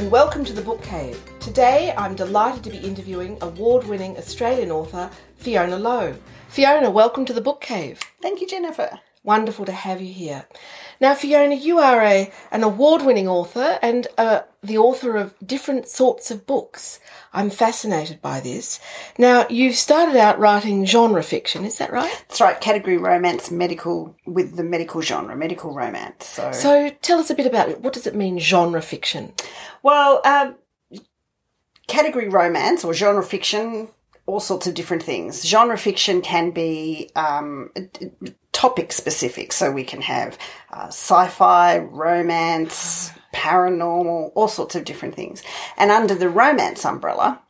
and welcome to the Book Cave. Today I'm delighted to be interviewing award winning Australian author Fiona Lowe. Fiona, welcome to the Book Cave. Thank you, Jennifer. Wonderful to have you here. Now, Fiona, you are a an award winning author and uh, the author of different sorts of books. I'm fascinated by this. Now, you started out writing genre fiction, is that right? That's right, category romance, medical, with the medical genre, medical romance. So, So tell us a bit about it. What does it mean, genre fiction? well, um, category romance or genre fiction, all sorts of different things. Genre fiction can be um, topic specific, so we can have uh, sci-fi, romance, paranormal, all sorts of different things. And under the romance umbrella,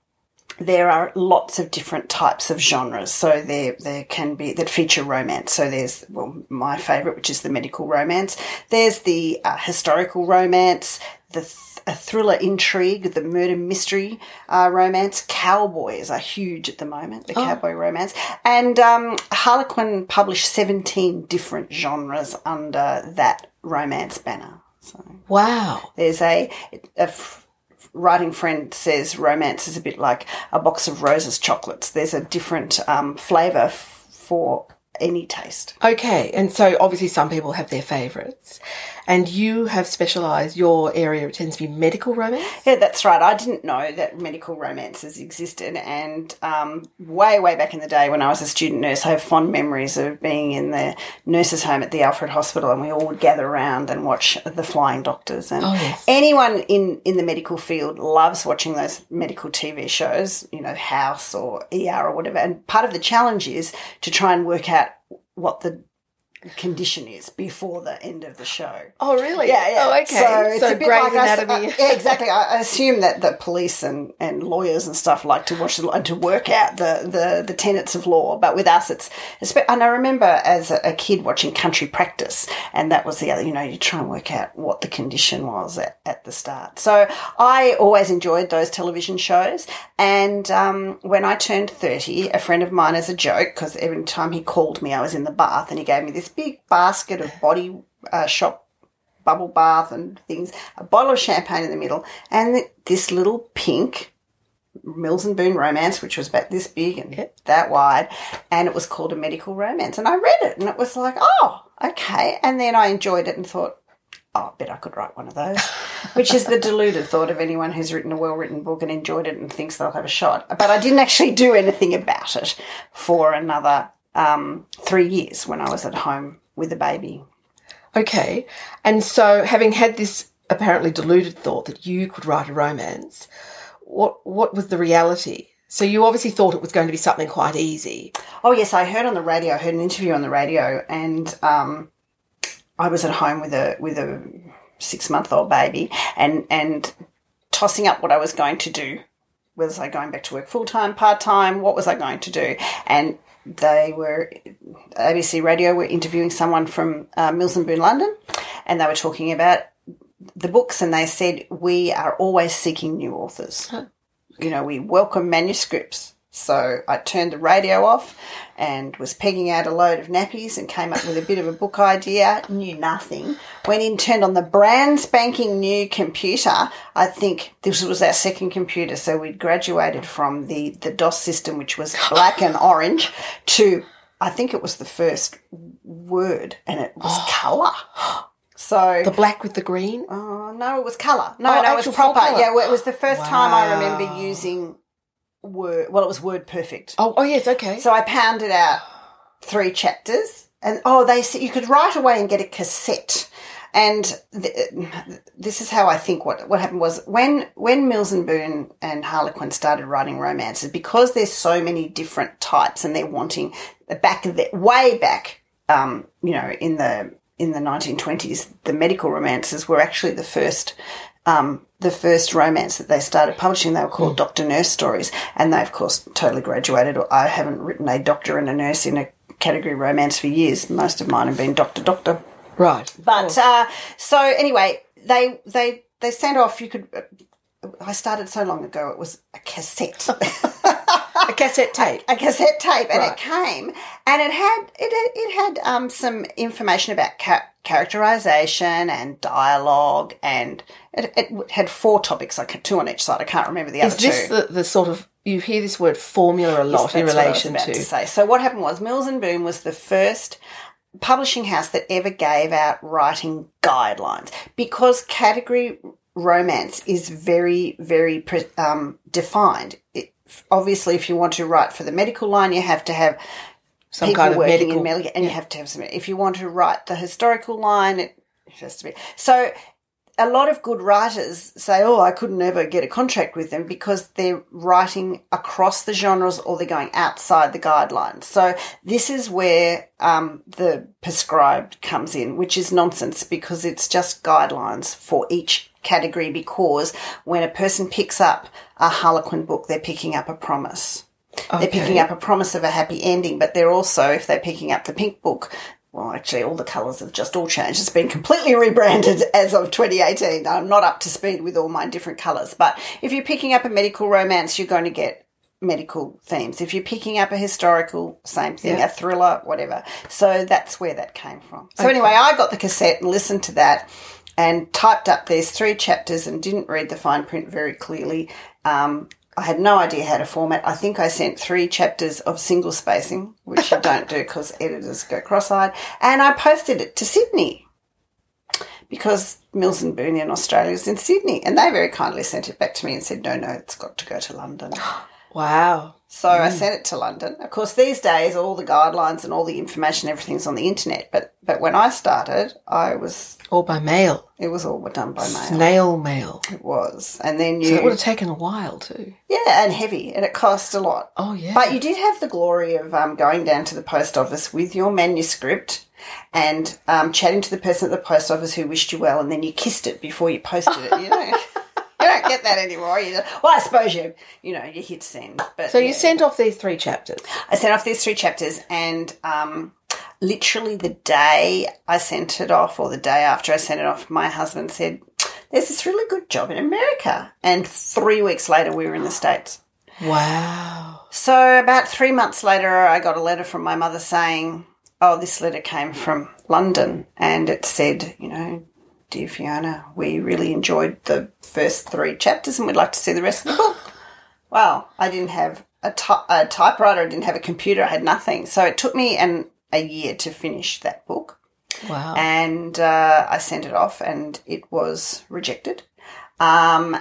there are lots of different types of genres. So there, there can be that feature romance. So there's well, my favourite, which is the medical romance. There's the uh, historical romance, the th- a thriller intrigue, the murder mystery uh, romance. Cowboys are huge at the moment. The cowboy romance, and um, Harlequin published seventeen different genres under that romance banner. So Wow. there's a, a f- writing friend says romance is a bit like a box of roses chocolates. There's a different um, flavour f- for any taste. Okay, and so obviously some people have their favourites, and you have specialised. Your area tends to be medical romance. Yeah, that's right. I didn't know that medical romances existed, and um, way, way back in the day when I was a student nurse, I have fond memories of being in the nurses' home at the Alfred Hospital, and we all would gather around and watch the Flying Doctors. And Oh, yes. anyone in in the medical field loves watching those medical TV shows, you know, House or ER or whatever. And part of the challenge is to try and work out what the condition is before the end of the show. Oh, really? Yeah, yeah. Oh, okay. it's a bit Grey's like I Anatomy. uh, yeah, exactly. I I assume that the police and, and lawyers and stuff like to watch and to work out the, the, the tenets of law. But with us, it's, it's and I remember as a, a kid watching Country Practice, and that was the other. You know, you try and work out what the condition was at, at the start. So I always enjoyed those television shows. And um, when I turned thirty, a friend of mine, as a joke, because every time he called me, I was in the bath, and he gave me this big basket of body uh, shop bubble bath and things, a bottle of champagne in the middle, and this little pink Mills and Boon romance, which was about this big and that wide, and it was called a medical romance. And I read it, and it was like, oh, okay. And then I enjoyed it and thought, oh, I bet I could write one of those, which is the deluded thought of anyone who's written a well written book and enjoyed it and thinks they'll have a shot. But I didn't actually do anything about it for another um, three years when I was at home with a baby. Okay. And so, having had this apparently deluded thought that you could write a romance, what what was the reality? So you obviously thought it was going to be something quite easy. Oh yes, I heard on the radio. I heard an interview on the radio, and um, I was at home with a with a six month old baby, and and tossing up what I was going to do. Was I going back to work full time, part time? What was I going to do? And they were ABC Radio were interviewing someone from uh, Mills and Boon, London, and they were talking about the books, and they said we are always seeking new authors you know, we welcome manuscripts. So I turned the radio off and was pegging out a load of nappies and came up with a bit of a book idea, knew nothing. Went in, turned on the brand spanking new computer. I think this was our second computer. So we'd graduated from the, the DOS system, which was black and orange, to I think it was the first word and it was colour. So The black with the green. Oh no, it was colour. No, Oh, no, it was proper. Yeah, well, it was the first time I remember using Word. Well, it was Word Perfect. Oh, oh yes, okay. So I pounded out three chapters, and oh, they said you could write away and get a cassette. And th- this is how I think what what happened was when when Mills and Boon and Harlequin started writing romances because there's so many different types and they're wanting back the, way back, um, you know, in the in the 1920s, the medical romances were actually the first um, the first romance that they started publishing. They were called Doctor Nurse stories, and they, of course, totally graduated. I haven't written a doctor and a nurse in a category romance for years. Most of mine have been Doctor Doctor. right. But uh, so anyway, they they they sent off. You could. I started so long ago. It was a cassette. a cassette tape. a cassette tape, and Right. it came, and it had it it had um, some information about ca- characterization and dialogue, and it, it had four topics, like two on each side. I can't remember the Is other this two. the, the sort of you hear this word formula a lot in That's what I was relation to? to say. So what happened was Mills and Boon was the first publishing house that ever gave out writing guidelines because category romance is very very um, defined. It, obviously, if you want to write for the medical line, you have to have Some people kind of working medical. in medical, and you have to have some. If you want to write the historical line, it has to be so. A lot of good writers say, "Oh, I couldn't ever get a contract with them because they're writing across the genres or they're going outside the guidelines." So this is where um, the prescribed comes in, which is nonsense because it's just guidelines for each category. Because when a person picks up a Harlequin book, they're picking up a promise. They're picking up a promise of a happy ending, but they're also, if they're picking up the pink book, well, actually, all the colours have just all changed. It's been completely rebranded as of 2018. I'm not up to speed with all my different colours, but if you're picking up a medical romance, you're going to get medical themes. If you're picking up a historical, same thing, Yeah. a thriller, whatever. So that's where that came from. So anyway, I got the cassette and listened to that and typed up these three chapters and didn't read the fine print very clearly. Um, I had no idea how to format. I think I sent three chapters of single spacing, which you don't do because editors go cross-eyed, and I posted it to Sydney because Mills and Boon in Australia is in Sydney, and they very kindly sent it back to me and said, "No, no, it's got to go to London." Wow. So I sent it to London. Of course, these days all the guidelines and all the information, everything's on the internet. But but when I started, I was all by mail. it was all done by mail. Snail mail. It was, and then So it would have taken a while too. yeah, and heavy, and it cost a lot. Oh yeah. But you did have the glory of um, going down to the post office with your manuscript and um, chatting to the person at the post office who wished you well, and then you kissed it before you posted it. You know, you don't get that anymore. You know? Well, I suppose you, you know, you hit send. But so you yeah. sent off these three chapters. I sent off these three chapters, and um, literally the day I sent it off, or the day after I sent it off, my husband said, "There's this really good job in America," and three weeks later, we were in the states. Wow. So about three months later, I got a letter from my mother saying, "Oh, this letter came from London, and it said, you know." Dear Fiona, we really enjoyed the first three chapters and we'd like to see the rest of the book. Well, I didn't have a, ty- a typewriter, I didn't have a computer, I had nothing. So it took me an, a year to finish that book. Wow. And uh, I sent it off and it was rejected. Um,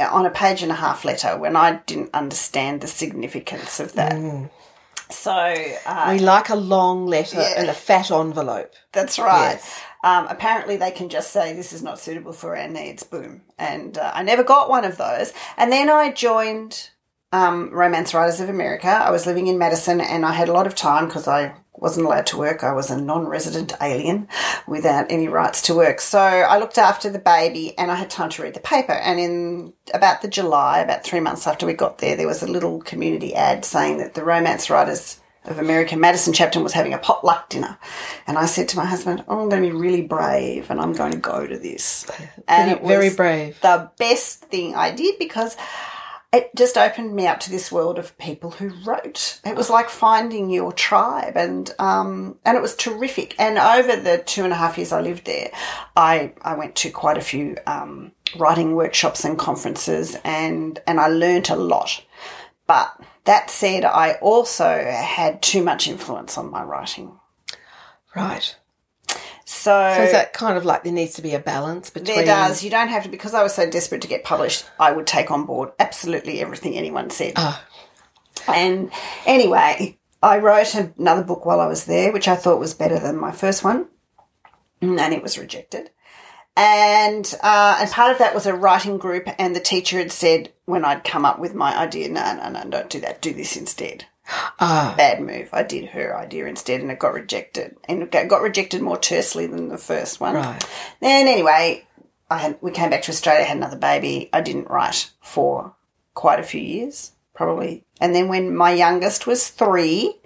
on a page and a half letter when I didn't understand the significance of that. So uh, we like a long letter yeah. and a fat envelope. That's right. Yes. Um, apparently, they can just say this is not suitable for our needs. Boom. And uh, I never got one of those. And then I joined um, Romance Writers of America. I was living in Madison, and I had a lot of time because I wasn't allowed to work. I was a non-resident alien without any rights to work. So I looked after the baby, and I had time to read the paper. And in about the July, about three months after we got there, there was a little community ad saying that the Romance Writers of American Madison chapter was having a potluck dinner. And I said to my husband, oh, I'm going to be really brave and I'm going to go to this. And it very brave. The best thing I did because it just opened me up to this world of people who wrote. It was like finding your tribe and um, and it was terrific. And over the two and a half years I lived there, I, I went to quite a few um, writing workshops and conferences and, and I learnt a lot. But that said, I also had too much influence on my writing. Right. So, So is that kind of like there needs to be a balance between there does. You don't have to, because I was so desperate to get published, I would take on board absolutely everything anyone said. Ah. And anyway, I wrote another book while I was there, which I thought was better than my first one, and it was rejected. And uh, and part of that was a writing group, and the teacher had said when I'd come up with my idea, no, no, no, don't do that, do this instead. Ah, Bad move. I did her idea instead, and it got rejected, and it got got rejected more tersely than the first one. right. Then anyway, I had, we came back to Australia, had another baby. I didn't write for quite a few years, probably. And then when my youngest was three,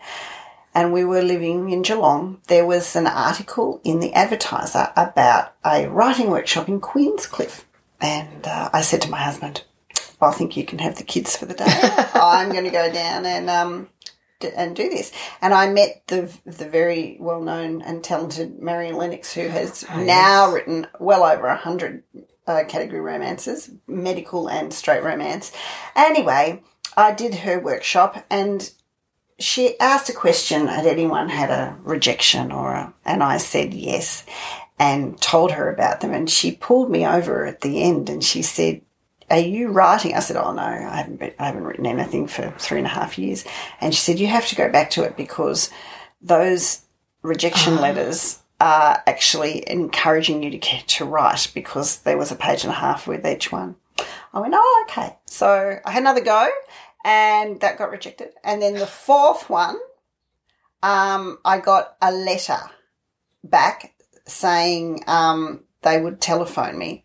and we were living in Geelong, there was an article in the Advertiser about a writing workshop in Queenscliff. And uh, I said to my husband, I think you can have the kids for the day. I'm going to go down and um, d- and do this. And I met the the very well known and talented Marion Lennox, who has Oh, now written well over a hundred uh, category romances, medical and straight romance. Anyway, I did her workshop and she asked a question had anyone had a rejection or a, and I said yes and told her about them and she pulled me over at the end and she said are you writing? I said, oh no, I haven't been, I haven't written anything for three and a half years. And she said, you have to go back to it because those rejection letters are actually encouraging you to to write because there was a page and a half with each one. I went, oh, okay. So I had another go and that got rejected. And then the fourth one, um, I got a letter back saying um, they would telephone me.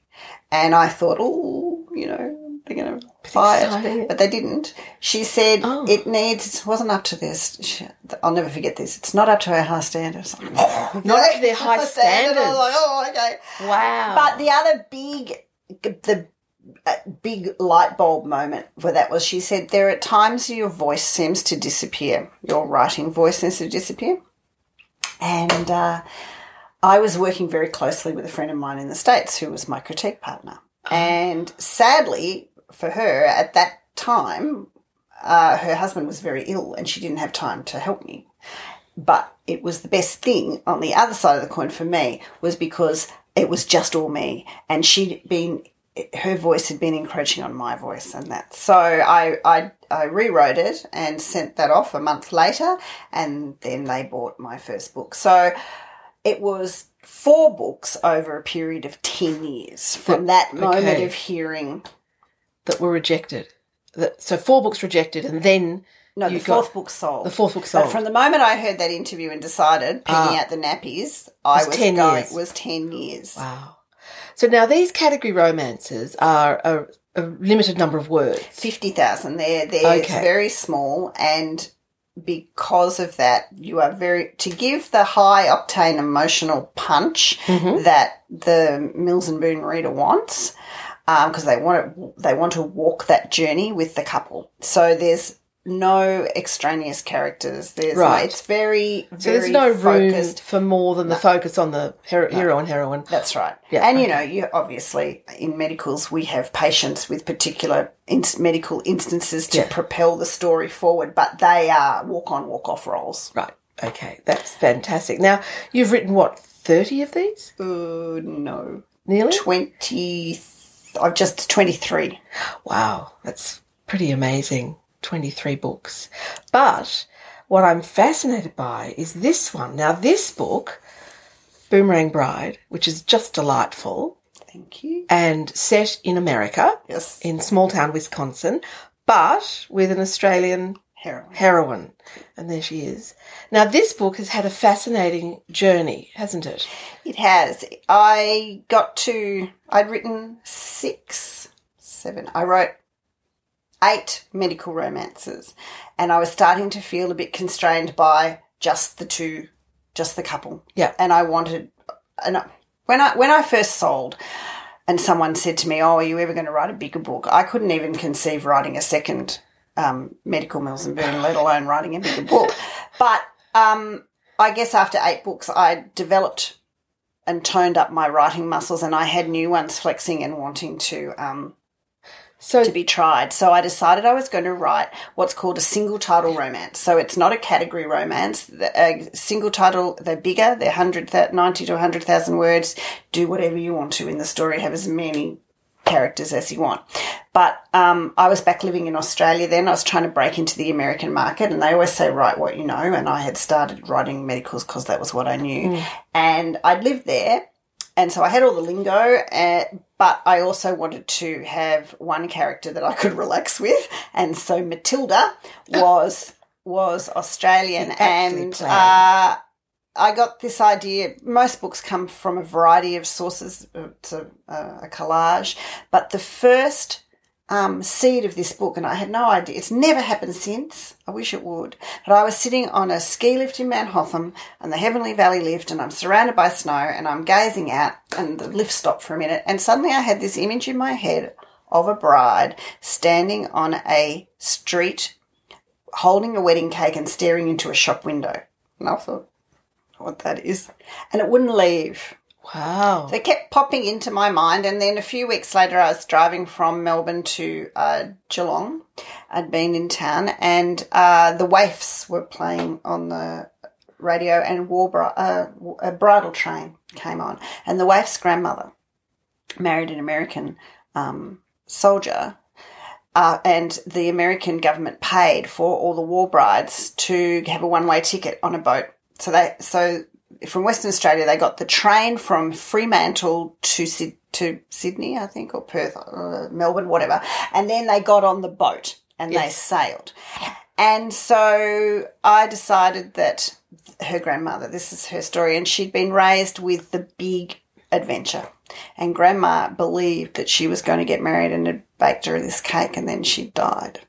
And I thought, oh, you know, they're going to fire it. But they didn't. She said Oh. it needs, it wasn't up to this. She, I'll never forget this. It's not up to her high standards. Not up to their high I was standards. like, oh, okay. Wow. But the other big, the uh, big light bulb moment for that was she said there are times your voice seems to disappear, your writing voice seems to disappear, and uh, I was working very closely with a friend of mine in the states who was my critique partner, and sadly for her at that time, uh, her husband was very ill and she didn't have time to help me. But it was the best thing on the other side of the coin for me was because it was just all me and she'd been her voice had been encroaching on my voice and that. So I, I i rewrote it and sent that off a month later and then they bought my first book. So it was four books over a period of 10 years from that moment Okay. of hearing that were rejected. That, so four books rejected, and then no the fourth book sold the fourth book sold. But from the moment I heard that interview and decided, Ah. out the nappies, I was was 10 going, years. was 10 years. wow. So now these category romances are a, a limited number of words. 50,000. They're, they're Okay. very small and because of that, you are very, to give the high octane emotional punch Mm-hmm. that the Mills and Boon reader wants, because they want to, they want to walk that journey with the couple. So there's no extraneous characters. There's Right. it's very, very So there's no room for more than the focus on the hero, hero and heroine. That's right. Yeah, and you know, you obviously in medicals we have patients with particular ins medical instances to Yeah. propel the story forward, but they are walk on, walk off roles. Right. Okay. That's fantastic. Now you've written what thirty of these? Uh, no, Nearly. twenty. I've just twenty three. Wow, that's pretty amazing. 23 books. But what I'm fascinated by is this one. Now, this book, Boomerang Bride, which is just delightful Thank you. and set in America, Yes, in small town Wisconsin, but with an Australian heroin. heroine. And there she is. Now, this book has had a fascinating journey, hasn't it? It has. I got to. I'd written six, seven. I wrote eight medical romances, and I was starting to feel a bit constrained by just the two, just the couple. Yeah. And I wanted. And I- when I when I first sold, and someone said to me, "Oh, are you ever going to write a bigger book?" I couldn't even conceive writing a second um, medical Mills and Boon, let alone writing a bigger book. But um, I guess after eight books, I developed and toned up my writing muscles, and I had new ones flexing and wanting to um, So, to be tried. So I decided I was going to write what's called a single title romance. So it's not a category romance. A single title, they're bigger, they're 100, 90 to 100,000 words. Do whatever you want to in the story, have as many characters as you want. But um, I was back living in Australia then. I was trying to break into the American market, and they always say, write what you know. And I had started writing medicals because that was what I knew. And I'd lived there. And so I had all the lingo, uh, but I also wanted to have one character that I could relax with. And so Matilda was was Australian, and uh, I got this idea. Most books come from a variety of sources. It's a, a collage, but the first um, seed of this book, and I had no idea. It's never happened since. I wish it would. But I was sitting on a ski lift in Mount Hotham on the Heavenly Valley lift, and I'm surrounded by snow, and I'm gazing out, and the lift stopped for a minute, and suddenly I had this image in my head of a bride standing on a street holding a wedding cake and staring into a shop window. And I thought, what that is. And it wouldn't leave. Wow. They kept popping into my mind, and then a few weeks later, I was driving from Melbourne to uh, Geelong. I'd been in town, and uh, the Waifs were playing on the radio, and War uh, a bridal train came on, and the Waifs' grandmother married an American um, soldier. Uh, and the American government paid for all the war brides to have a one-way ticket on a boat. So they, so from Western Australia, they got the train from Fremantle to Syd- to Sydney, I think, or Perth, uh, Melbourne, whatever, and then they got on the boat and they sailed. And so I decided that her grandmother, this is her story, and she'd been raised with the big adventure. And grandma believed that she was going to get married and had baked her this cake, and then she died.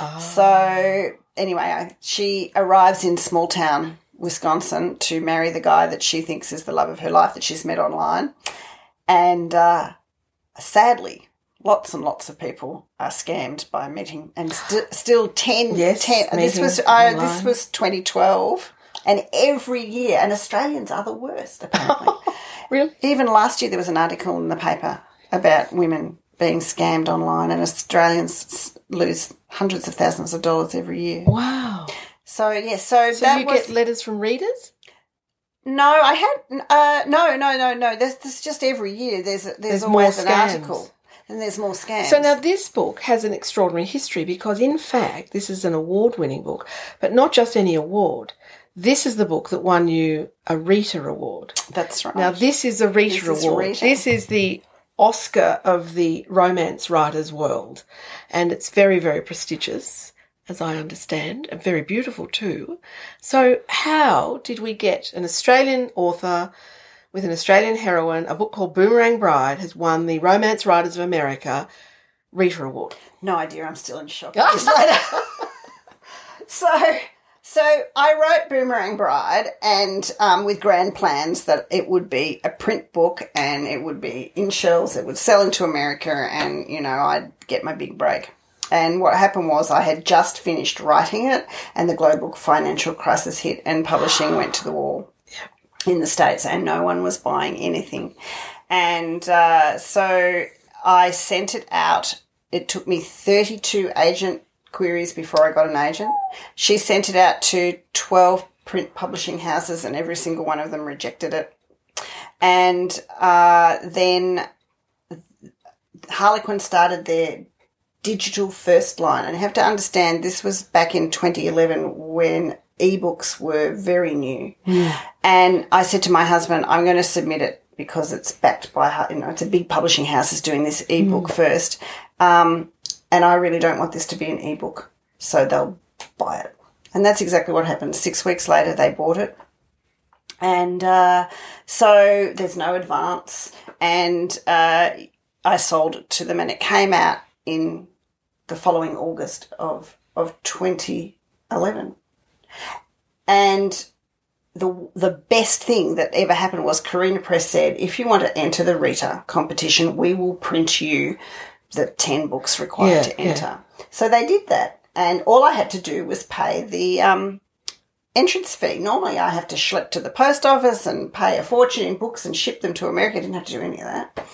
Ah. So anyway, she arrives in small town Wisconsin to marry the guy that she thinks is the love of her life that she's met online, and uh, sadly, lots and lots of people are scammed by meeting, and st- still 10, Yes, 10 this was uh, this was twenty twelve, and every year, and Australians are the worst apparently. Really? Even last year, there was an article in the paper about women being scammed online, and Australians lose hundreds of thousands of dollars every year. Wow. So yeah, so, So that you was get letters from readers? no. I had uh, no, no, no, no. There's, there's just every year. There's there's, There's always more an article, and there's more scams. So now this book has an extraordinary history because in fact this is an award-winning book, but not just any award. This is the book that won you a Rita Award. that's right. Now this is a Rita This is Award. Rita. This is the Oscar of the romance writers world, and it's very very prestigious, as I understand, and very beautiful too. So how did we get an Australian author? With an Australian heroine, a book called Boomerang Bride has won the Romance Writers of America Rita Award. no idea. I'm still in shock. so. So I wrote Boomerang Bride, and um, with grand plans that it would be a print book, and it would be in shells. It would sell into America, and you know I'd get my big break. And what happened was I had just finished writing it, and the global financial crisis hit, and publishing went to the wall in the States, and no one was buying anything. And uh, so I sent it out. It took me 32 agent queries before I got an agent. She sent it out to 12 print publishing houses, and every single one of them rejected it. And uh, then Harlequin started their digital first line. And you have to understand this was back in 2011 when ebooks were very new. And I said to my husband, I'm going to submit it because it's backed by, you know, it's a big publishing house is doing this ebook first. Um, and I really don't want this to be an ebook. So they'll buy it. And that's exactly what happened. Six weeks later, they bought it. And uh, so there's no advance. And uh, I sold it to them, and it came out in the following August of, of 2011. And the the best thing that ever happened was Carina Press said, if you want to enter the Rita competition, we will print you the ten books required Yeah, to yeah. enter. So they did that, and all I had to do was pay the um, entrance fee. Normally, I have to schlep to the post office and pay a fortune in books and ship them to America. I didn't have to do any of that.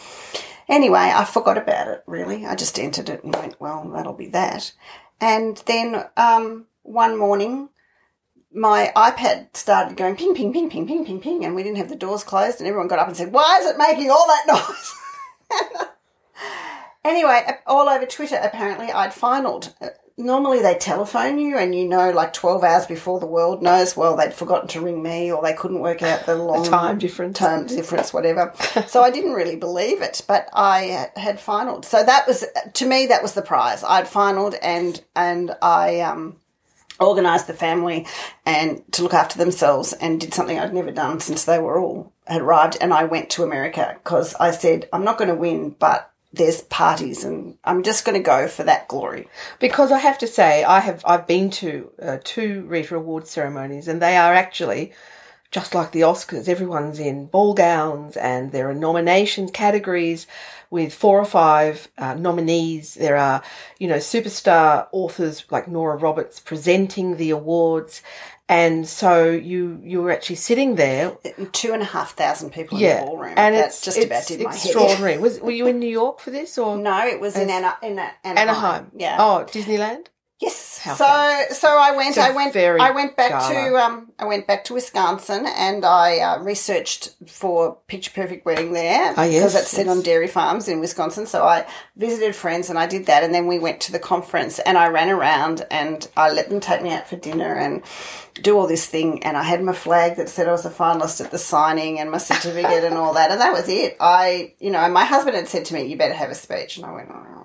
Anyway, I forgot about it. Really, I just entered it and went, "Well, that'll be that." And then um, one morning, my iPad started going ping, ping, ping, ping, ping, ping, ping, and we didn't have the doors closed, and everyone got up and said, "Why is it making all that noise?" anyway, all over Twitter, apparently I'd finaled. Normally they telephone you, and you know, like twelve hours before the world knows. Well, they'd forgotten to ring me, or they couldn't work out the long time difference. time difference, whatever. so I didn't really believe it, but I had finaled. So that was to me that was the prize. I'd finaled, and and I um organised the family and to look after themselves and did something I'd never done since they were all had arrived and I went to America because I said I'm not going to win but there's parties and I'm just going to go for that glory. Because I have to say, I have I've been to uh, two Rita Award ceremonies, and they are actually just like the Oscars, everyone's in ball gowns and there are nominations categories with four or five uh, nominees. There are, you know, superstar authors like Nora Roberts presenting the awards. And so you you were actually sitting there, Two and a half thousand people in yeah, the ballroom. and That's it's just it's about did my head. extraordinary. Was were you in New York for this or No, it was in, Ana- in A- Anaheim. Anaheim? Yeah. Oh, Disneyland. Yes. How so so I went I went I went back gala. to um I went back to Wisconsin and I uh, researched for Picture Perfect Wedding there Ah, yes, because it's set yes. on dairy farms in Wisconsin. So I visited friends and I did that and then we went to the conference and I ran around and I let them take me out for dinner and do all this thing and I had my flag that said I was a finalist at the signing and my certificate and all that and that was it. I you know my husband had said to me you better have a speech and I went oh.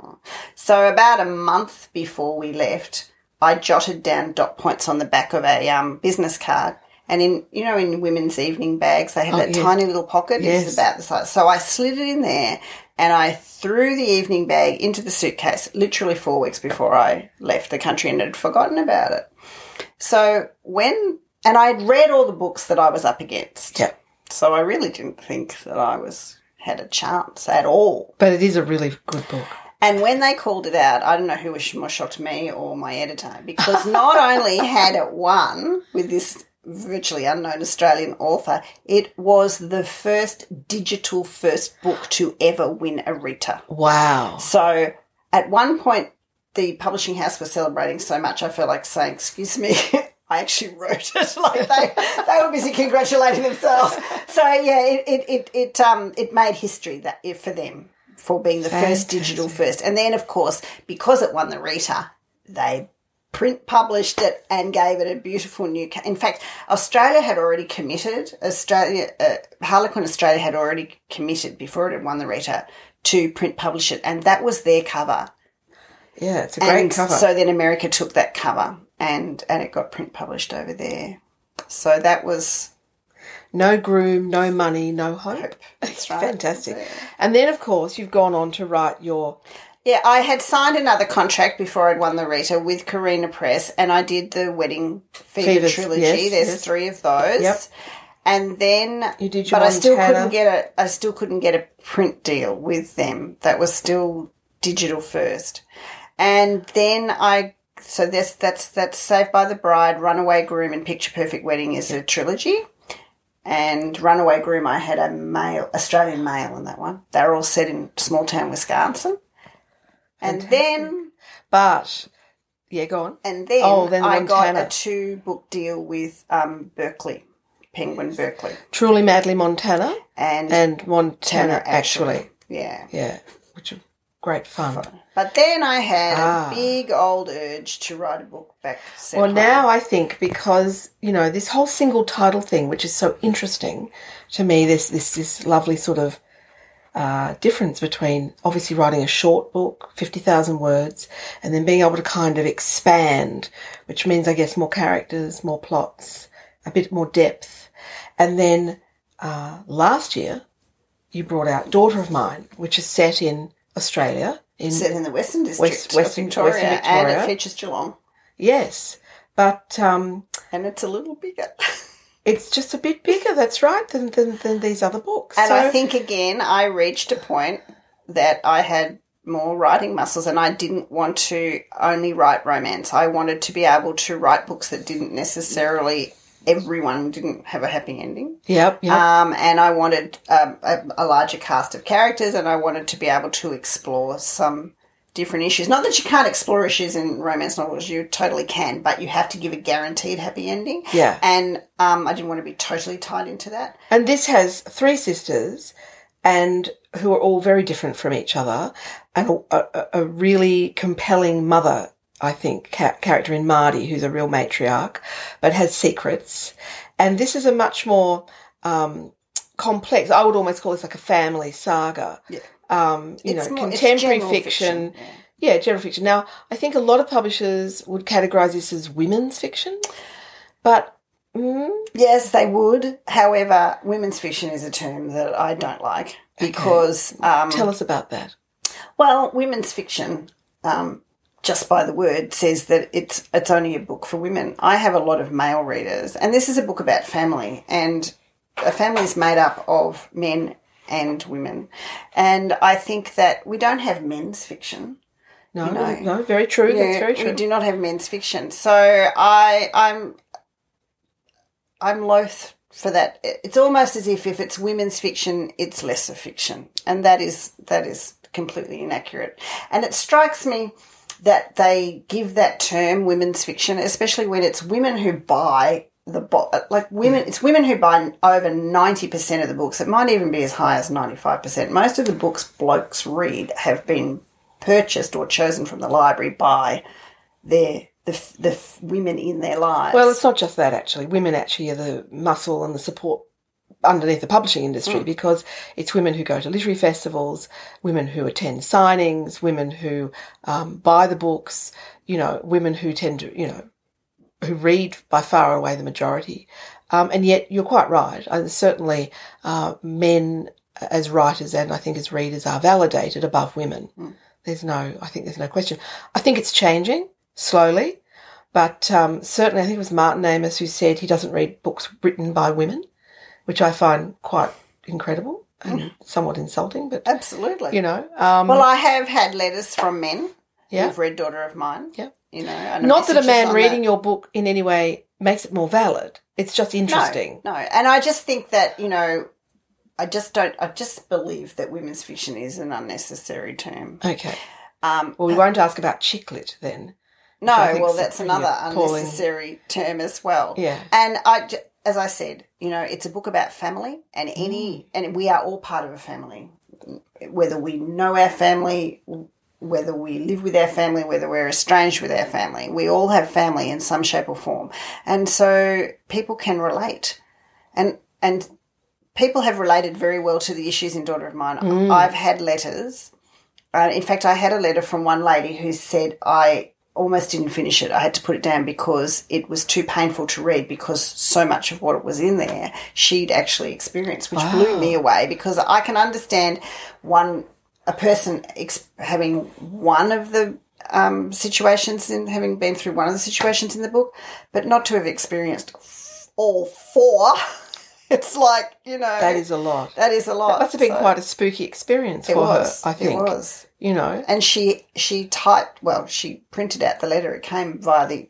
So about a month before we left, I jotted down dot points on the back of a um, business card. And in you know in women's evening bags they have Oh, that yes. tiny little pocket. Yes. It's about the size. So I slid it in there and I threw the evening bag into the suitcase literally four weeks before I left the country and had forgotten about it. So when and I had read all the books that I was up against. Yeah. So I really didn't think that I was had a chance at all. But it is a really good book. And when they called it out, I don't know who was more shocked, me or my editor, because not only had it won with this virtually unknown Australian author, it was the first digital first book to ever win a Rita. Wow. So at one point, the publishing house was celebrating so much, I felt like saying, "Excuse me." I actually wrote it. Like they, they were busy congratulating themselves. So yeah, it, it, it, it um it made history that for them for being the first digital first. And then of course, because it won the Rita, they print published it and gave it a beautiful new ca- in fact australia had already committed australia uh, harlequin australia had already committed before it had won the rita to print publish it and that was their cover Yeah, it's a great and cover. so then america took that cover and and it got print published over there so that was no groom, no money, no hope. that's right Fantastic. And then, of course, you've gone on to write your. Yeah, I had signed another contract before I'd won the Rita with Carina Press, and I did the Wedding Fever Fevers, trilogy. yes, There's yes. three of those. Yep. And then You did your but I still Montana. couldn't get a I still couldn't get a print deal with them. That was still digital first. And then I so that's that's that's Saved by the Bride, Runaway Groom, and Picture Perfect Wedding is a trilogy. And Runaway Groom, I had a male Australian male in that one. They were all set in small town Wisconsin. And then But, yeah, go on. and then, Oh, then I got Montana. a two book deal with um, Berkley, Penguin Berkley, Truly Madly Montana and, and Montana, Tanner actually. yeah. Yeah, which are great fun. But then I had Ah. a big old urge to write a book back. Well, now I think because you know this whole single title thing, which is so interesting to me, this this this lovely sort of uh, difference between obviously writing a short book, fifty thousand words, and then being able to kind of expand, which means I guess more characters, more plots, a bit more depth, and then uh, last year you brought out Daughter of Mine, which is set in Australia. In set in the Western District West- of Western- Victoria, and it features Geelong, yes, but um, and it's a little bigger. It's just a bit bigger, that's right, than, than, than these other books. And so, I think again, I reached a point that I had more writing muscles, and I didn't want to only write romance. I wanted to be able to write books that didn't necessarily everyone didn't have a happy ending. Yep, yep. Um, and I wanted um, a, a larger cast of characters, and I wanted to be able to explore some different issues. Not that you can't explore issues in romance novels, you totally can, but you have to give a guaranteed happy ending. Yeah. And um, I didn't want to be totally tied into that. and this has three sisters, and who are all very different from each other, and a, a, a really compelling mother, I think, ca- character in Marty, who's a real matriarch, but has secrets. And this is a much more um, complex. I would almost call this like a family saga. Yeah. Um, you It's know, more- contemporary fiction. fiction, Yeah, general fiction. Now, I think a lot of publishers would categorize this as women's fiction, but mm, Yes, they would. However, women's fiction is a term that I don't like because, um, tell us about that. well, women's fiction um, just by the word says that it's it's only a book for women. I have a lot of male readers, and this is a book about family, and a family is made up of men and women, and I think that we don't have men's fiction. No, You know. no, very true. That's Yeah, very We do not have men's fiction, so I I'm I'm loath for that. It's almost as if if it's women's fiction, it's lesser fiction, and that is that is completely inaccurate. And it strikes me that they give that term women's fiction, especially when it's women who buy the book. like women. Mm. It's women who buy over ninety percent of the books. It might even be as high as ninety five percent. Most of the books blokes read have been purchased or chosen from the library by their the, the women in their lives. Well, it's not just that actually. Women actually are the muscle and the support underneath the publishing industry because it's women who go to literary festivals, women who attend signings, women who um, buy the books, you know, women who tend to, you know, who read by far away the majority. Um, and yet you're quite right. And certainly uh, men as writers and I think as readers are validated above women. There's no, I think there's no question. I think it's changing slowly. But um, certainly, I think it was Martin Amis who said he doesn't read books written by women, which I find quite incredible and somewhat insulting. But absolutely. you know, um, well, I have had letters from men yeah, who've read Daughter of Mine. Yeah. You know, and not that a man reading that. your book in any way makes it more valid. It's just interesting. No, no, and I just think that you know, I just don't. I just believe that women's fiction is an unnecessary term. Okay. Um, Well, we won't ask about chicklet then. no, well, that's another unnecessary term as well. Yeah. And I, as I said, you know, it's a book about family, and any, Mm. and we are all part of a family, whether we know our family, whether we live with our family, whether we're estranged with our family. We all have family in some shape or form, and so people can relate, and and people have related very well to the issues in Daughter of Mine. Mm. I've had letters. Uh, in fact, I had a letter from one lady who said I almost didn't finish it. I had to put it down because it was too painful to read because so much of what it was in there she'd actually experienced, which blew me away because I can understand one a person ex- having one of the um, situations in having been through one of the situations in the book, but not to have experienced f- all four. It's like you know That is a lot. that is a lot. Must have been So quite a spooky experience for her. I think. it was You know. and she she typed well she printed out the letter it came via the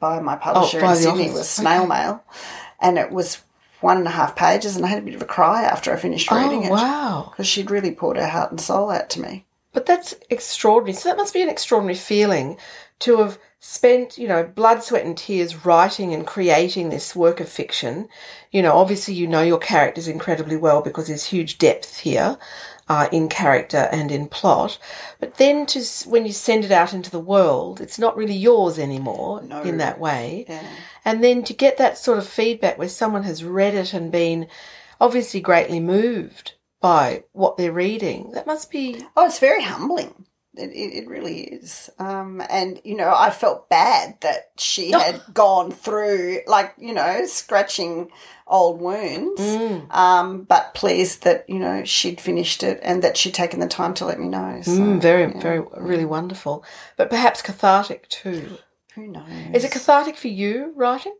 by my oh, publisher by in sydney office. was snail Okay. mail and it was one and a half pages and i had a bit of a cry after i finished oh, reading Oh it wow. because she'd really poured her heart and soul out to me But that's extraordinary. So that must be an extraordinary feeling to have spent, you know, blood, sweat, and tears writing and creating this work of fiction. You know, obviously you know your characters incredibly well because there's huge depth here. Uh, in character and in plot, but then to when you send it out into the world, it's not really yours anymore in that way. yeah. And then to get that sort of feedback where someone has read it and been obviously greatly moved by what they're reading, that must be oh it's very humbling. It, it, it really is. Um, and you know i felt bad that she had gone through like you know scratching old wounds Mm. um, but pleased that you know she'd finished it and that she'd taken the time to let me know. So, Mm, very, very, really wonderful. But perhaps cathartic too. who knows? Is it cathartic for you writing?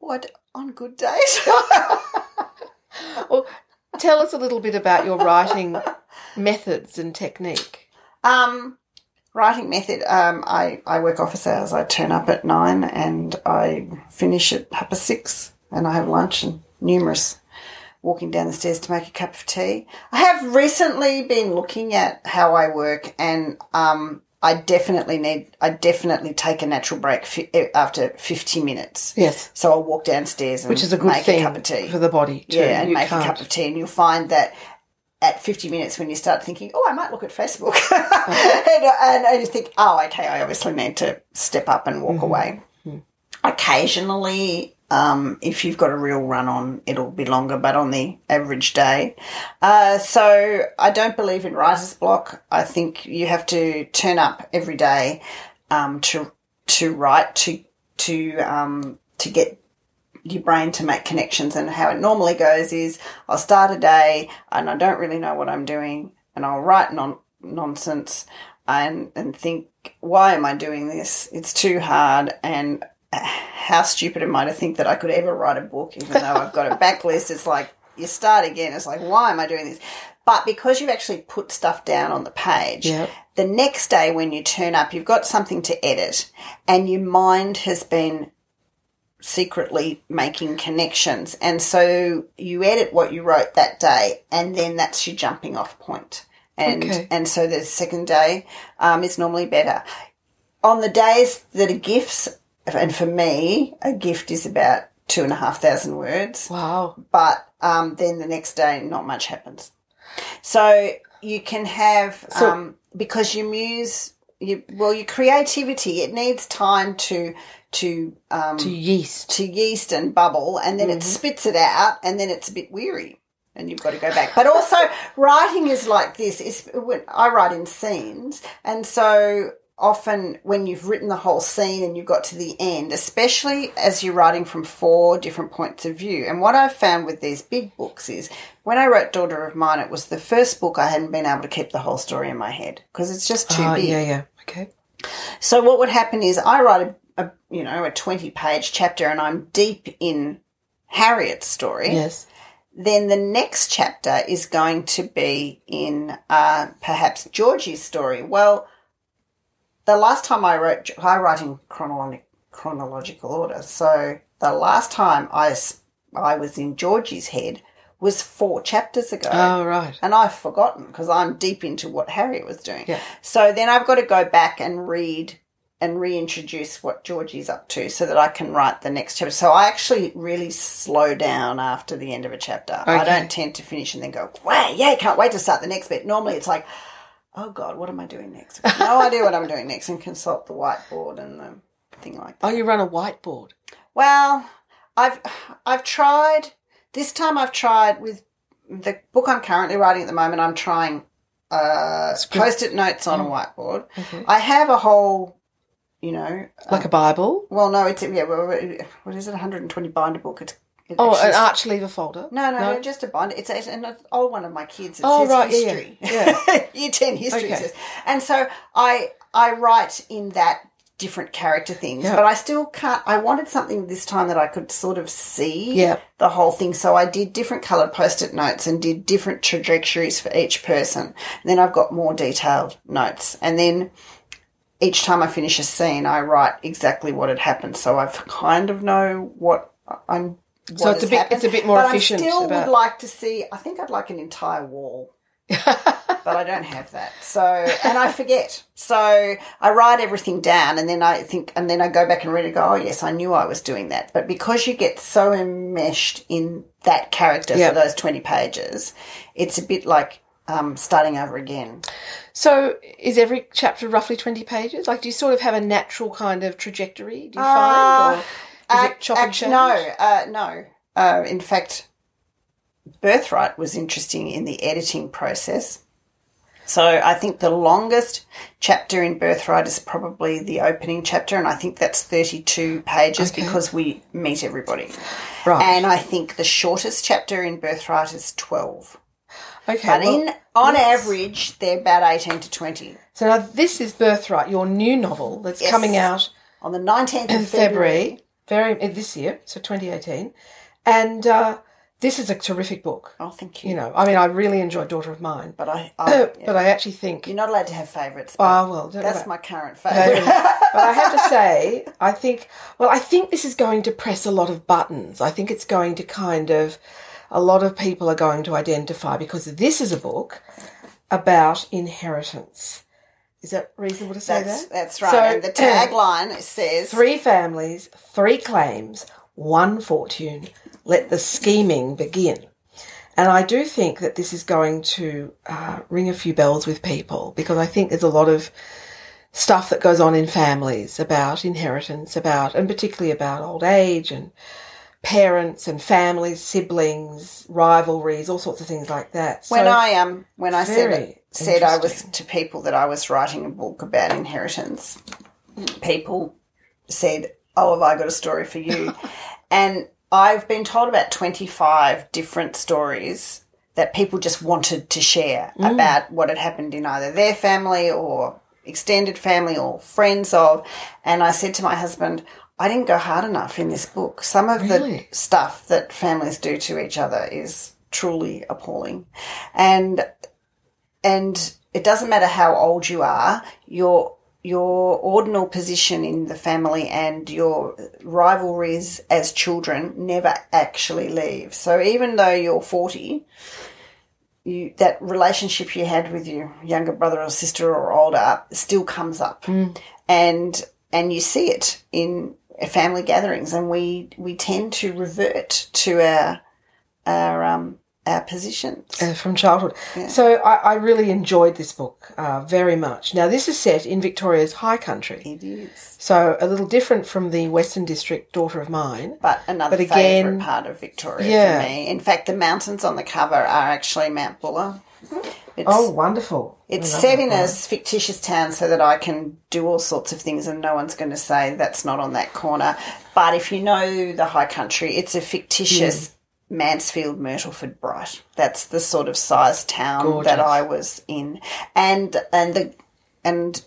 what on good days? Or tell us a little bit about your writing methods and technique. um, writing method. Um, I I work office hours. I turn up at nine and I finish at half past six, and I have lunch and numerous walking down the stairs to make a cup of tea. I have recently been looking at how I work and um, I definitely need, I definitely take a natural break fi- eh, after 50 minutes. Yes, So I'll walk downstairs and which is a good make thing a cup of tea. for the body too. yeah, and you make can't. a cup of tea. And you'll find that at 50 minutes when you start thinking, oh, I might look at Facebook. and, and, and you think, oh, okay, I obviously need to step up and walk Mm-hmm. away. Occasionally, um, if you've got a real run on, it'll be longer, but on the average day. Uh, so I don't believe in writer's block. I think you have to turn up every day um, to to write to to um, to get your brain to make connections. And how it normally goes is I'll start a day and I don't really know what I'm doing, and I'll write non- nonsense. and and think, why am I doing this? It's too hard, and how stupid am I to think that I could ever write a book, even though I've got a backlist? It's like you start again. It's like, why am I doing this? But because you've actually put stuff down on the page, Yep. the next day when you turn up, you've got something to edit, and your mind has been secretly making connections. And so you edit what you wrote that day, and then that's your jumping off point. And, Okay. and so the second day um, is normally better. On the days that are gifts, and for me, a gift is about two and a half thousand words Wow. but um, then the next day not much happens. So you can have So- um, because your muse, you, well, your creativity it needs time to to um, To yeast. to yeast and bubble, and then it spits it out, and then it's a bit weary, and you've got to go back. But also, writing is like this. Is when I write in scenes, and so often when you've written the whole scene and you've got to the end, especially as you're writing from four different points of view. And what I've found with these big books is when I wrote Daughter of Mine, it was the first book I hadn't been able to keep the whole story in my head because it's just too Oh, big. yeah, yeah. Okay. So what would happen is I write a, you know a twenty page chapter and I'm deep in Harriet's story. Yes. Then the next chapter is going to be in uh, perhaps Georgie's story. Well, the last time I wrote, I write in chronological chronological order. So the last time I, I was in Georgie's head was four chapters ago Oh, right. and I've forgotten because I'm deep into what Harriet was doing. Yeah. So then I've got to go back and read and reintroduce what Georgie's up to so that I can write the next chapter. So I actually really slow down after the end of a chapter. I don't tend to finish and then go, wow, yeah, can't wait to start the next bit. Normally it's like, oh God, what am I doing next? I've got no idea what I'm doing next and consult the whiteboard and the thing like that. Oh, you run a whiteboard. Well, I've I've tried this time. I've tried with the book I'm currently writing at the moment. I'm trying uh, post-it notes on a whiteboard. Okay. I have a whole, you know, Like a um, Bible. well, no, it's yeah. well, What is it? 120 binder book. It's it Oh, an arch lever folder. no, no, no, just a binder. It's, it's an old one of my kids. It Oh, says right, yeah, history. yeah. Year 10 history Okay. says. And so I I write in that different character things, Yeah. but I still can't. I wanted something this time that I could sort of see Yeah. the whole thing. So I did different coloured post-it notes and did different trajectories for each person. And then I've got more detailed notes. And then each time I finish a scene, I write exactly what had happened. So I kind of know what I'm. What So it's a bit- happened. it's a bit more but efficient I still about- would like to see. I think I'd like an entire wall but I don't have that. So, and I forget. So I write everything down and then I think, and then I go back and read it and go, oh, yes, I knew I was doing that. But because you get so enmeshed in that character Yeah. for those 20 pages, it's a bit like um, starting over again. So is every chapter roughly 20 pages? Like, do you sort of have a natural kind of trajectory, do you Uh, find? Or is it chop and change? no, uh, no. Uh, in fact, Birthright was interesting in the editing process. So I think the longest chapter in Birthright is probably the opening chapter, and I think that's 32 pages Okay. because we meet everybody. Right. And I think the shortest chapter in Birthright is 12. Okay. But well, in on let's- average, they're about 18 to 20. So now this is Birthright, your new novel that's Yes. coming out On the 19th of February. February, very this year, so 2018. And uh, this is a terrific book. Oh, thank you. You know, I mean, I really enjoyed Daughter of Mine. But I, I But I actually think you're not allowed to have favourites. but Oh, well, don't that's my current favourite. But. I have to say, I think, well, I think this is going to press a lot of buttons. I think it's going to kind of, a lot of people are going to identify because this is a book about inheritance. Is that reasonable to say That's that? that's right. So- and the tagline says Three families, three claims, one fortune. Let the scheming begin. And I do think that this is going to uh, ring a few bells with people because I think there's a lot of stuff that goes on in families about inheritance, about, and particularly about old age and parents and families, siblings, rivalries, all sorts of things like that. when So- I um when I said very said I was to people that I was writing a book about inheritance, people said, "Oh, have I got a story for you?" and I've been told about twenty five different stories that people just wanted to share Mm. about what had happened in either their family or extended family or friends of. And I said to my husband, I didn't go hard enough in this book. Some of Really? the stuff that families do to each other is truly appalling. And and it doesn't matter how old you are, your your ordinal position in the family and your rivalries as children never actually leave. So even though you're 40, you, that relationship you had with your younger brother or sister or older still comes up. Hmm. And and you see it in family gatherings and we we tend to revert to our our um our positions. uh, from childhood. So I, I really enjoyed this book uh, very much. Now this is set in Victoria's high country, It is. so a little different from the Western District, Daughter of Mine. But another But again- part of Victoria Yeah. for me. In fact, the mountains on the cover are actually Mount Buller. It's, Oh, wonderful! it's set in a fictitious town so that I can do all sorts of things and no one's going to say that's not on that corner. But if you know the high country, it's a fictitious hmm. Mansfield, Myrtleford, Bright. That's the sort of size town Gorgeous. that I was in. And, and the, and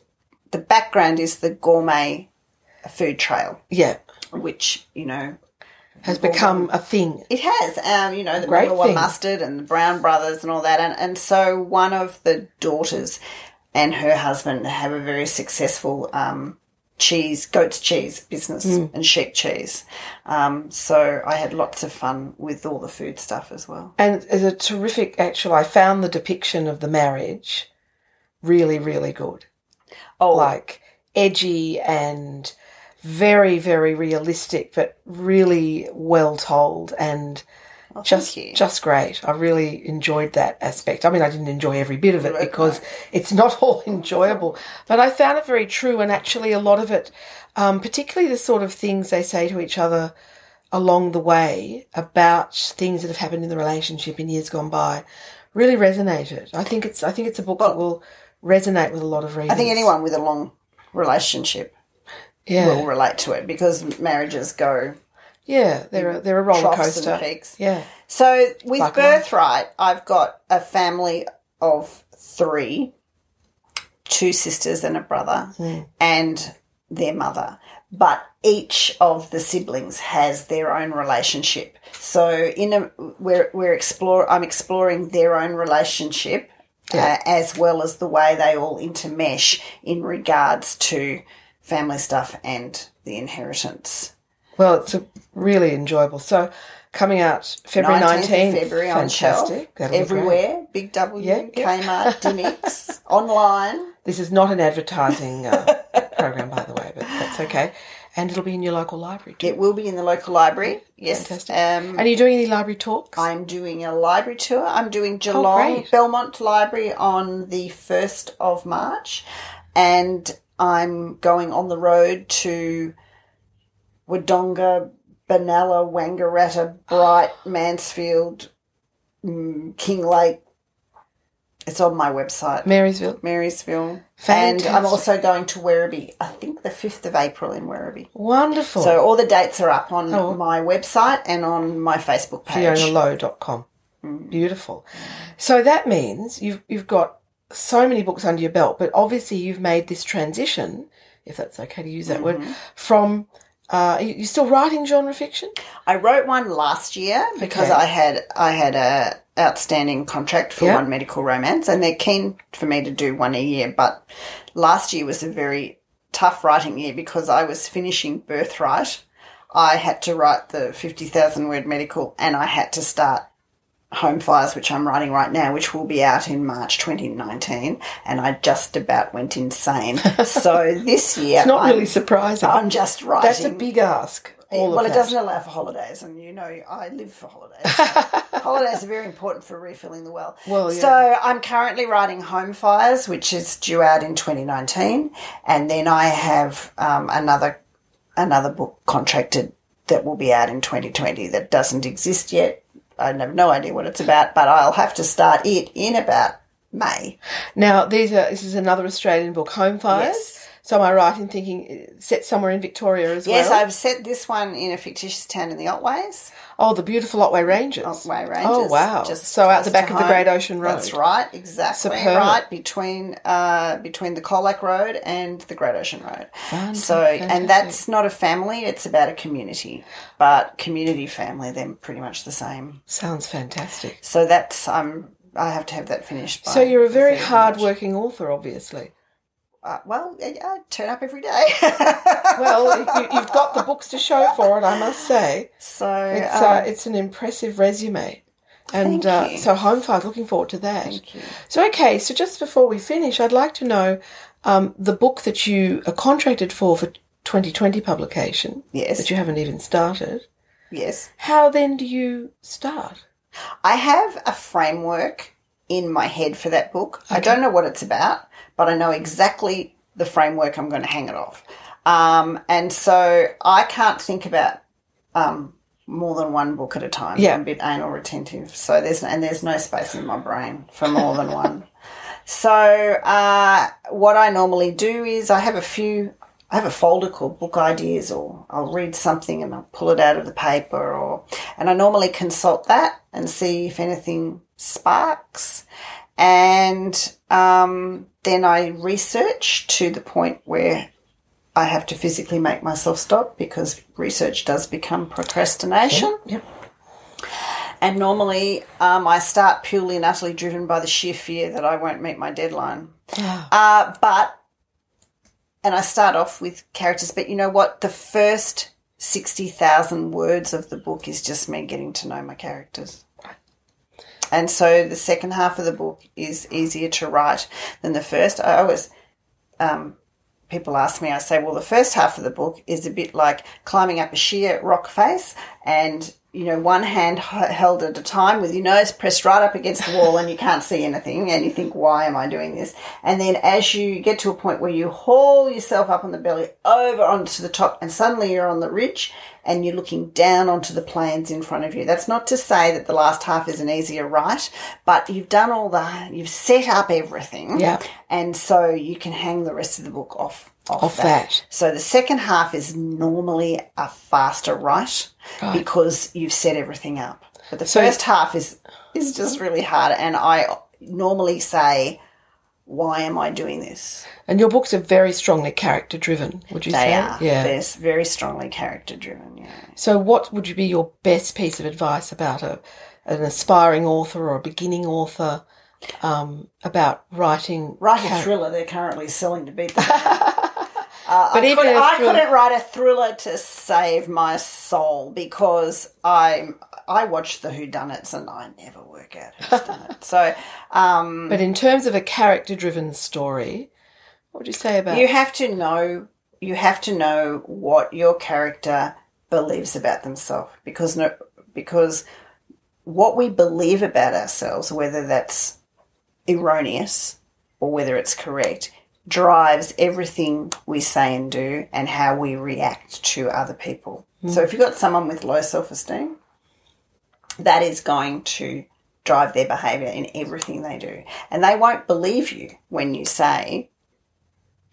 the background is the gourmet food trail, yeah which, you know, has become a thing. it has, um, you know, the Great one mustard and the Brown brothers and all that, and and so one of the daughters and her husband have a very successful um, cheese, goat's cheese business Hmm. and sheep cheese. Um, so I had lots of fun with all the food stuff as well. And it's a terrific, actually, I found the depiction of the marriage really, really good. Oh, Like edgy and very, very realistic, but really well told and just just great. I really enjoyed that aspect. I mean, I didn't enjoy every bit of it because it's not all enjoyable, but I found it very true. And actually, a lot of it, um, particularly the sort of things they say to each other along the way about things that have happened in the relationship in years gone by, really resonated. I think it's I think it's a book that will resonate with a lot of readers. I think anyone with a long relationship yeah, will relate to it because marriages go yeah, they're a, they're a roller coaster. and peaks. Yeah, So with Like life. birthright, I've got a family of three, two sisters and a brother, and their mother. But each of the siblings has their own relationship. So in a we're we're explore I'm exploring their own relationship. Uh, as well as the way they all intermesh in regards to family stuff and the inheritance. well, it's a really enjoyable. So coming out February 19th nineteenth, February on shelf, fantastic. Be great. everywhere. Big W, Yeah, yeah. Kmart, Dymocks, online. This is not an advertising uh, program, by the way, but that's okay. And it'll be in your local library too. It will be in the local library. Yes. Fantastic. Um, And are you doing any library talks? I'm doing a library tour. I'm doing Geelong Oh. Belmont Library on the 1st of March. And I'm going on the road to Wodonga, Benalla, Wangaratta, Bright, Mansfield, mm, Kinglake. It's on my website. Marysville. Marysville. And I'm also going to Werribee, I think the 5th of April in Werribee. Wonderful. So all the dates are up on Oh. my website and on my Facebook page. FionaLowe.com. Mm. Beautiful. So that means you've you've got so many books under your belt, but obviously you've made this transition, if that's okay to use that Mm-hmm. word, from uh, you- you're still writing genre fiction? I wrote one last year because Okay. I had I had a outstanding contract for Yeah. one medical romance, and they're keen for me to do one a year. But last year was a very tough writing year because I was finishing Birthright. I had to write the fifty thousand word medical, and I had to start Home Fires, which I'm writing right now, which will be out in March 2019, and I just about went insane. so this year, It's not I'm, really surprising. I'm just writing. That's a big ask. All well, it that. doesn't allow for holidays, and you know I live for holidays. holidays are very important for refilling the well. Well, yeah. So I'm currently writing Home Fires, which is due out in 2019, and then I have um, another another book contracted that will be out in 2020 that doesn't exist yet. I have no idea what it's about, but I'll have to start it in about May. Now, these are this is another Australian book, Home Fires. Yes. So am I right in thinking uh, set somewhere in Victoria as Yes, well? Yes, I've set this one in a fictitious town in the Otways. Oh, the beautiful Otway Ranges. Otway Ranges. Oh wow! just so out the back of the. Great Ocean Road. That's right, exactly Superb. right between uh, between the Colac Road and the Great Ocean Road. Fant- so, and that's not a family; it's about a community. But community, family, they're pretty much the same. Sounds fantastic. So that's um, I have to have that finished. By So you're a very 3rd of hard working author, obviously. Uh, well, I, I turn up every day. Well, you, you've got the books to show for it, I must say. so It's um, uh, it's an impressive resume, and uh, so Home Fires looking forward to that. Thank you. So okay, so just before we finish, I'd like to know um, the book that you are contracted for for 2020 publication Yes. that you haven't even started. yes. How then do you start? I have a framework in my head for that book. I don't know what it's about, but I know exactly the framework I'm going to hang it off. Um, and so I can't think about um, more than one book at a time. Yeah. I'm a bit anal retentive. So there's and there's no space in my brain for more than one. So uh, what I normally do is I have a few. I have a folder called book ideas, or I'll read something and I'll pull it out of the paper, or and I normally consult that and see if anything sparks, and um, then I research to the point where I have to physically make myself stop because research does become procrastination. Yep. And normally, um, I start purely and utterly driven by the sheer fear that I won't meet my deadline. Uh, but, and I start off with characters, but you know what? The first 60,000 words of the book is just me getting to know my characters. And so the second half of the book is easier to write than the first. I always, um, people ask me, I say, well, the first half of the book is a bit like climbing up a sheer rock face and, you know, one hand held at a time with your nose pressed right up against the wall and you can't see anything and you think, why am I doing this? And then as you get to a point where you haul yourself up on the belly over onto the top and suddenly you're on the ridge and you're looking down onto the plains in front of you. That's not to say that the last half is an easier right, but you've done all the, you've set up everything. Yeah. And so you can hang the rest of the book off Off that. that. So the second half is normally a faster write Right. because you've set everything up. But the So- first half is is just really hard and I normally say why am I doing this? And your books are very strongly character driven, would you They say? are. Yeah. They're very strongly character driven, yeah. So, what would you be your best piece of advice about a an aspiring author or a beginning author um, about writing? Write a char- thriller they're currently selling to beat the Uh, But I, even could, I thriller- couldn't write a thriller to save my soul because I I watch the Who whodunits and I never work out who's done it. So um, But in terms of a character driven story, what would you say about? you have to know you have to know what your character believes about themselves because no because what we believe about ourselves, whether that's erroneous or whether it's correct, drives everything we say and do and how we react to other people. So if you've got someone with low self esteem, that is going to drive their behavior in everything they do. And they won't believe you when you say,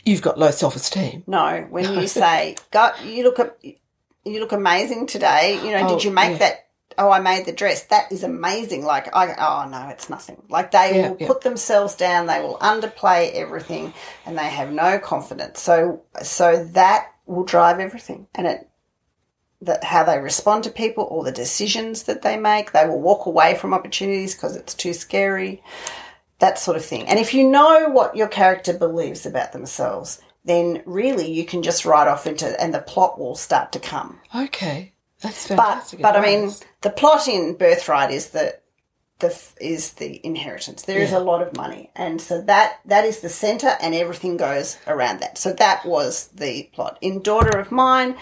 You've got low self esteem. no, when you say, "God, you look you look amazing today." You know, Oh, did you make yeah. that? Oh, I made the dress. That is amazing. Like, I oh no, it's nothing. Like they Yeah, will yeah. put themselves down. They will underplay everything, and they have no confidence. So, so that will drive everything, and it that how they respond to people or the decisions that they make. They will walk away from opportunities because it's too scary that sort of thing. And if you know what your character believes about themselves, then really you can just write off into, and the plot will start to come. Okay, that's But, fantastic. but I mean, the plot in Birthright is that the is the inheritance. There is Yeah. a lot of money, and so that that is the center, and everything goes around that. So that was the plot in Daughter of Mine.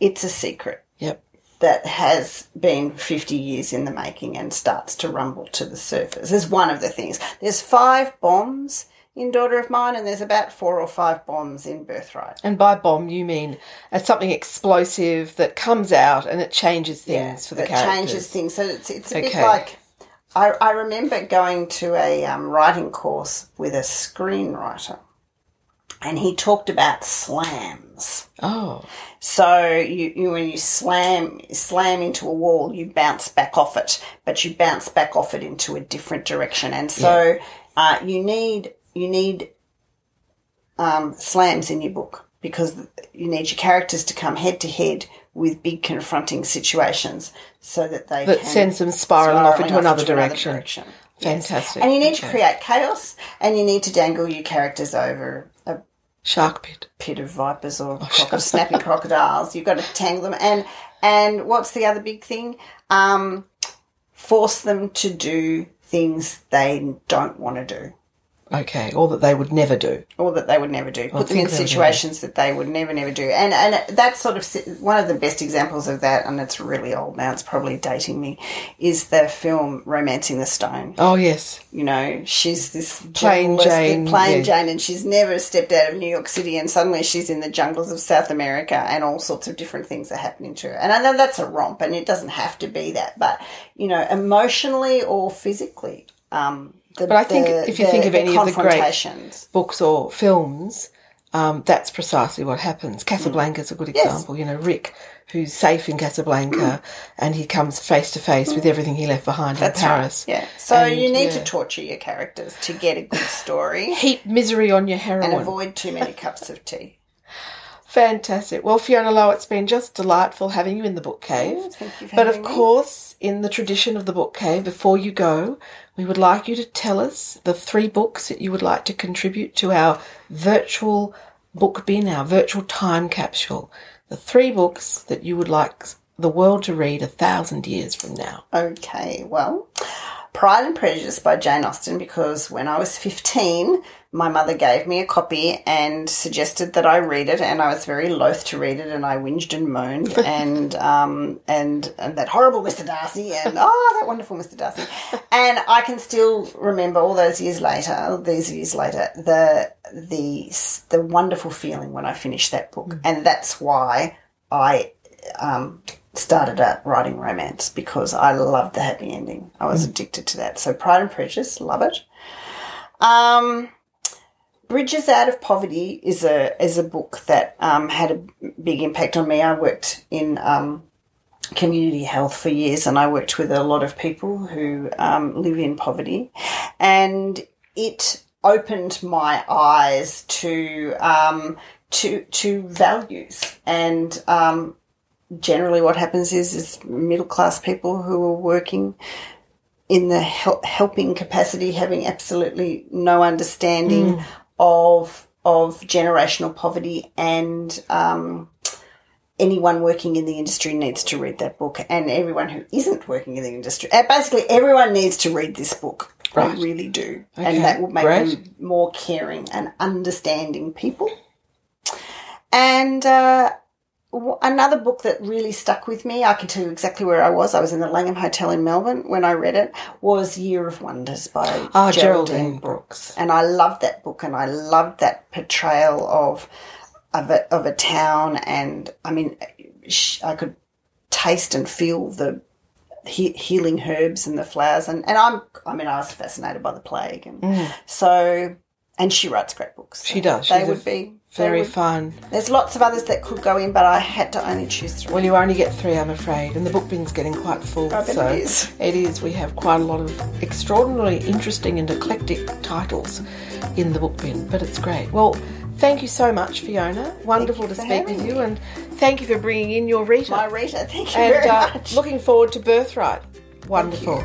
It's a secret yep. that has been 50 years in the making and starts to rumble to the surface is one of the things. There's five bombs in Daughter of Mine, and there's about four or five bombs in Birthright. And by bomb, you mean as something explosive that comes out and it changes things for the characters. changes things. So it's, it's a bit like I, I remember going to a um, writing course with a screenwriter, and he talked about slams. Oh, So you, you when you slam slam into a wall, you bounce back off it, but you bounce back off it into a different direction. And so uh, you need you need um, slams in your book because you need your characters to come head to head with big confronting situations, so that they that can sends them spiraling off spiraling into another direction. direction. Fantastic. And you need to create chaos, and you need to dangle your characters over a Shark pit. pit of vipers or Oh, crocod- snapping crocodiles. You've got to tangle them, and and what's the other big thing? Um, force them to do things they don't want to do, Okay, or that they would never do. or that they would never do. Put them in situations that they would never, never do. And and that's sort of one of the best examples of that. And it's really old now. It's probably dating me. Is the film *Romancing the Stone*? Oh yes, you know, she's this Plain Jane, plain yeah. Jane, and she's never stepped out of New York City, and suddenly she's in the jungles of South America, and all sorts of different things are happening to her. And I know that's a romp, and it doesn't have to be that, but you know, emotionally or physically. Um, the, But I think if you think of any of the great- books or films, um, that's precisely what happens. Casablanca's a good example. You know, Rick, who's safe in Casablanca, and he comes face to face with everything he left behind that's in Paris. right. Yeah. So And, you need yeah. to torture your characters to get a good story, Heap misery on your heroine. and avoid too many cups of tea. Fantastic. Well, Fiona Lowe, it's been just delightful having you in the book cave. Oh, thank you but of having me. course, in the tradition of the book cave, before you go, we would like you to tell us the three books that you would like to contribute to our virtual book bin, our virtual time capsule. The three books that you would like the world to read a thousand years from now. Okay, well, Pride and Prejudice by Jane Austen because when I was 15, my mother gave me a copy and suggested that I read it, and I was very loath to read it, and I whinged and moaned, and um, and and that horrible Mr. Darcy, and oh, that wonderful Mr. Darcy, and I can still remember all those years later, these years later, the the the wonderful feeling when I finished that book, and that's why I um, started out writing romance because I loved the happy ending. I was addicted to that. So Pride and Prejudice, love it. Um, Bridges Out of Poverty is a is a book that um, had a big impact on me. I worked in um, community health for years, and I worked with a lot of people who um, live in poverty, and it opened my eyes to um, to to values and um, generally what happens is is middle class people who are working in the hel- helping capacity having absolutely no understanding of of generational poverty and um, anyone working in the industry needs to read that book and everyone who isn't working in the industry basically everyone needs to read this book. Right. they really do. Okay, and that will make them more caring and understanding people. And uh, another book that really stuck with me, I can tell you exactly where I was. I was in the Langham Hotel in Melbourne when I read it, was Year of Wonders by Ah, Geraldine Geraldine Brooks. And I loved that book and I loved that portrayal of of a, of a town. And I mean, I could taste and feel the he- healing herbs and the flowers. And, and I'm, I mean, I was fascinated by the plague. And so, and she writes great books. Mm. She does. They She's a would be Very would- fun. there's lots of others that could go in, but I had to only choose three. Well, you only get three, I'm afraid, and the book bin's getting quite full. I bet so it is. It is. We have quite a lot of extraordinarily interesting and eclectic titles in the book bin, but it's great. Well, thank you so much, Fiona. Wonderful to speak with you, me. and thank you for bringing in your Rita. My Rita, thank you and very uh, much. looking forward to Birthright. Wonderful.